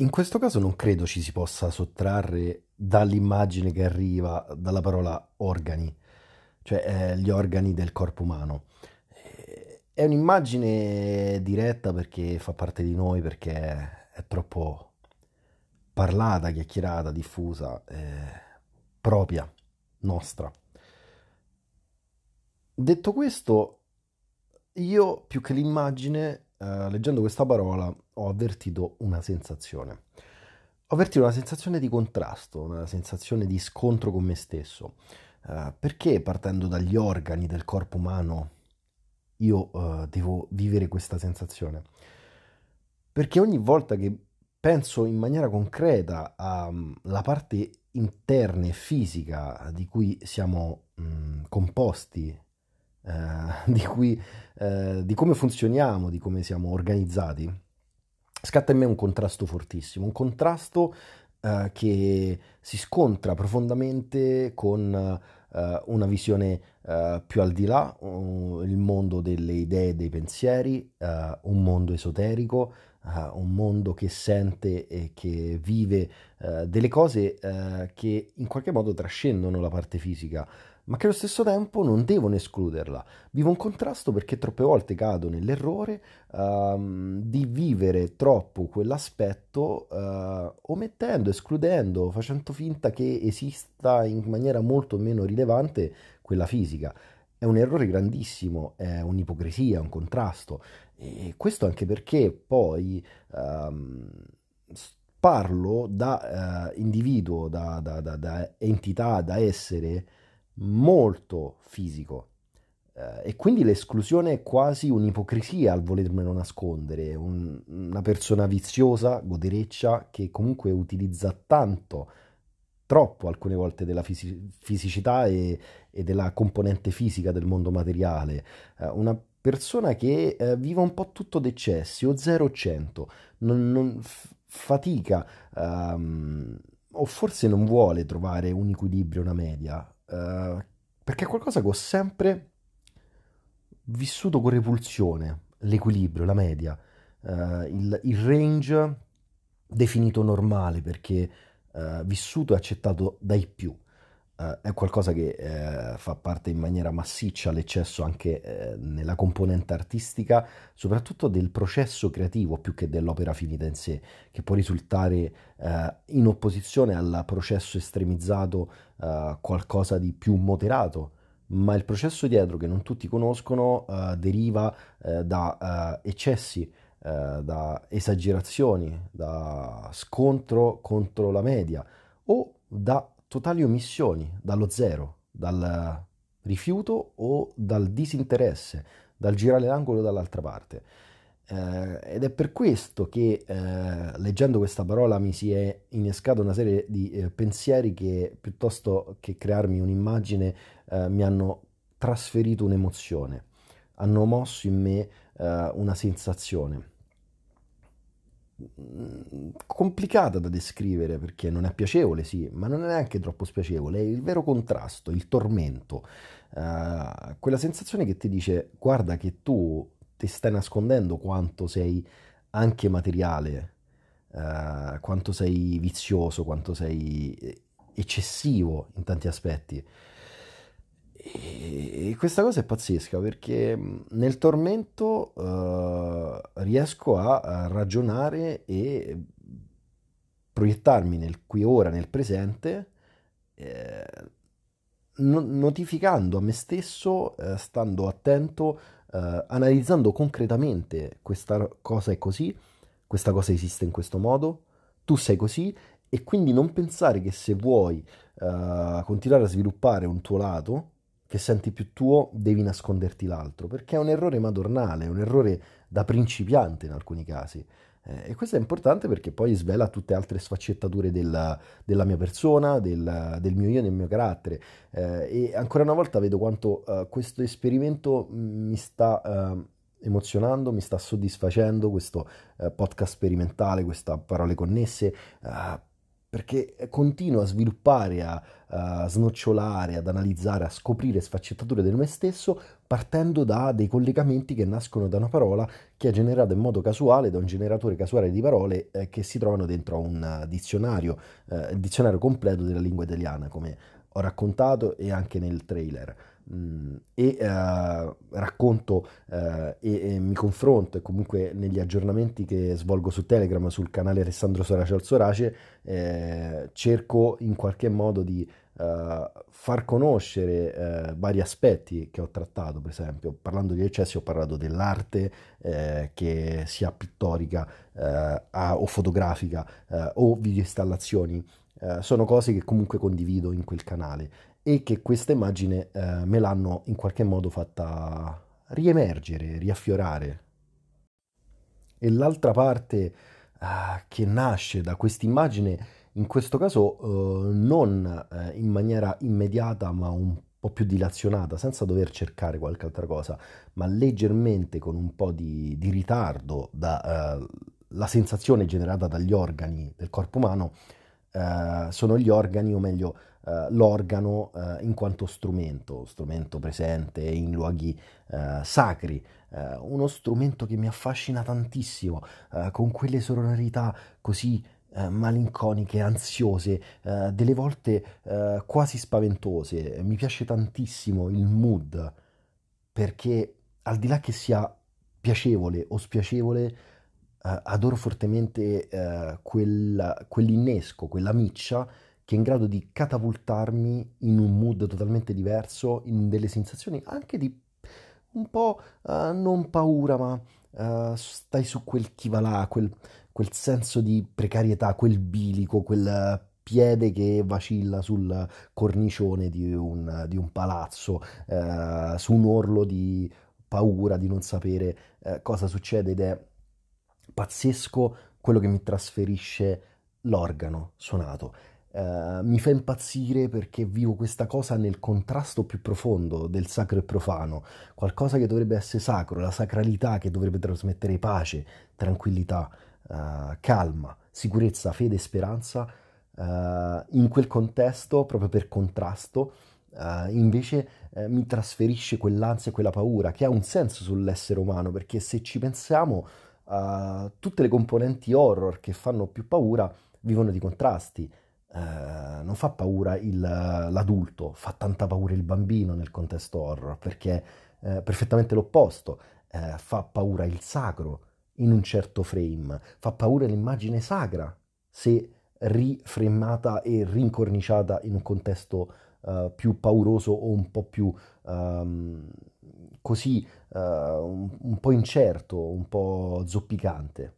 In questo caso non credo ci si possa sottrarre dall'immagine che arriva dalla parola organi, cioè eh, gli organi del corpo umano. Eh, È un'immagine diretta perché fa parte di noi, perché è troppo parlata, chiacchierata, diffusa, eh, propria, nostra. Detto questo, io più che l'immagine, eh, leggendo questa parola, ho avvertito una sensazione. Ho avvertito una sensazione di contrasto, una sensazione di scontro con me stesso. Eh, perché partendo dagli organi del corpo umano io eh, devo vivere questa sensazione? Perché ogni volta che penso in maniera concreta alla parte interna e fisica di cui siamo mh, composti, eh, di cui, eh, di come funzioniamo, di come siamo organizzati, scatta in me un contrasto fortissimo, un contrasto eh, che si scontra profondamente con eh, una visione eh, più al di là, uh, il mondo delle idee e dei pensieri, un mondo esoterico, eh, un mondo che sente e che vive eh, delle cose eh, che in qualche modo trascendono la parte fisica ma che allo stesso tempo non devono escluderla. Vivo un contrasto perché troppe volte cado nell'errore ehm, di vivere troppo quell'aspetto eh, omettendo, escludendo, facendo finta che esista in maniera molto meno rilevante quella fisica. È un errore grandissimo, è un'ipocrisia, un contrasto. E questo anche perché poi ehm, parlo da eh, individuo, da, da, da, da entità, da essere molto fisico. Eh, e quindi l'esclusione è quasi un'ipocrisia al volermelo nascondere, un- una persona viziosa, godereccia, che comunque utilizza tanto, troppo alcune volte della fisi- fisicità e, e della componente fisica del mondo materiale. Eh, una persona che eh, vive un po' tutto d'eccessi, o 0-100, non, non- f- fatica, ehm, o forse non vuole trovare un equilibrio, una media. Eh, perché è qualcosa che ho sempre vissuto con repulsione, l'equilibrio, la media, eh, il, il range definito normale perché eh, vissuto e accettato dai più. Eh, è qualcosa che eh, fa parte in maniera massiccia all'eccesso anche eh, nella componente artistica, soprattutto del processo creativo più che dell'opera finita in sé, che può risultare eh, in opposizione al processo estremizzato, eh, qualcosa di più moderato. Ma il processo dietro che non tutti conoscono eh, deriva eh, da eh, eccessi, da esagerazioni, da scontro contro la media o da totali omissioni, dallo zero, dal rifiuto o dal disinteresse, dal girare l'angolo dall'altra parte. Eh, ed è per questo che eh, leggendo questa parola mi si è innescata una serie di eh, pensieri che piuttosto che crearmi un'immagine eh, mi hanno trasferito un'emozione, hanno mosso in me eh, una sensazione complicata da descrivere perché non è piacevole, sì, ma non è neanche troppo spiacevole, è il vero contrasto, il tormento, eh, quella sensazione che ti dice guarda che tu ti stai nascondendo quanto sei anche materiale, eh, quanto sei vizioso, quanto sei eh, eccessivo in tanti aspetti. E questa cosa è pazzesca perché mh, nel tormento eh, riesco a, ragionare e proiettarmi nel qui ora, nel presente, eh, no- notificando a me stesso, eh, stando attento, eh, analizzando concretamente questa cosa è così, questa cosa esiste in questo modo, tu sei così e quindi non pensare che se vuoi eh, continuare a sviluppare un tuo lato che senti più tuo, devi nasconderti l'altro, perché è un errore madornale, è un errore da principiante in alcuni casi. Eh, e questo è importante perché poi svela tutte altre sfaccettature della, della mia persona, del, del mio io, del mio carattere. Eh, e ancora una volta vedo quanto eh, questo esperimento mi sta eh, emozionando, mi sta soddisfacendo, questo eh, podcast sperimentale, queste parole connesse, eh, perché continuo a sviluppare, a, a, snocciolare, ad analizzare, a scoprire sfaccettature del me stesso partendo da dei collegamenti che nascono da una parola che è generata in modo casuale da un generatore casuale di parole eh, che si trovano dentro un dizionario, eh, il dizionario completo della lingua italiana, come ho raccontato e anche nel trailer. Mm, e eh, racconto eh, e, e, mi confronto e comunque negli aggiornamenti che svolgo su Telegram sul canale Alessandro Sorace al Sorace eh, cerco in qualche modo di eh, far conoscere eh, vari aspetti che ho trattato per esempio parlando di eccessi ho parlato dell'arte eh, che sia pittorica a, o fotografica o video installazioni sono cose che comunque condivido in quel canale e che questa immagine eh, me l'hanno in qualche modo fatta riemergere, riaffiorare. E l'altra parte eh, che nasce da questa immagine, in questo caso eh, non eh, in maniera immediata ma un po' più dilazionata, senza dover cercare qualche altra cosa, ma leggermente con un po' di, di ritardo dalla eh, sensazione generata dagli organi del corpo umano, eh, sono gli organi, o meglio, eh, l'organo eh, in quanto strumento, strumento presente in luoghi eh, sacri, uno strumento che mi affascina tantissimo, con quelle sonorità così malinconiche, ansiose, delle volte quasi spaventose. Mi piace tantissimo il mood perché al di là che sia piacevole o spiacevole, adoro fortemente quel, quell'innesco, quella miccia che è in grado di catapultarmi in un mood totalmente diverso, in delle sensazioni anche di un po' uh, non paura, ma uh, stai su quel chi va là, quel, quel senso di precarietà, quel bilico, quel piede che vacilla sul cornicione di un, di un palazzo, uh, su un orlo di paura, di non sapere cosa succede ed è pazzesco quello che mi trasferisce l'organo suonato. Uh, mi fa impazzire perché vivo questa cosa nel contrasto più profondo del sacro e profano, qualcosa che dovrebbe essere sacro, la sacralità che dovrebbe trasmettere pace, tranquillità, uh, calma, sicurezza, fede e speranza, uh, in quel contesto, proprio per contrasto, invece mi trasferisce quell'ansia e quella paura che ha un senso sull'essere umano, perché se ci pensiamo, tutte le componenti horror che fanno più paura vivono di contrasti. Eh, non fa paura il, l'adulto, fa tanta paura il bambino nel contesto horror, perché è perfettamente l'opposto, eh, fa paura il sacro in un certo frame, fa paura l'immagine sacra se rifremmata e rincorniciata in un contesto uh, più pauroso o un po' più um, così, uh, un, un po' incerto, un po' zoppicante.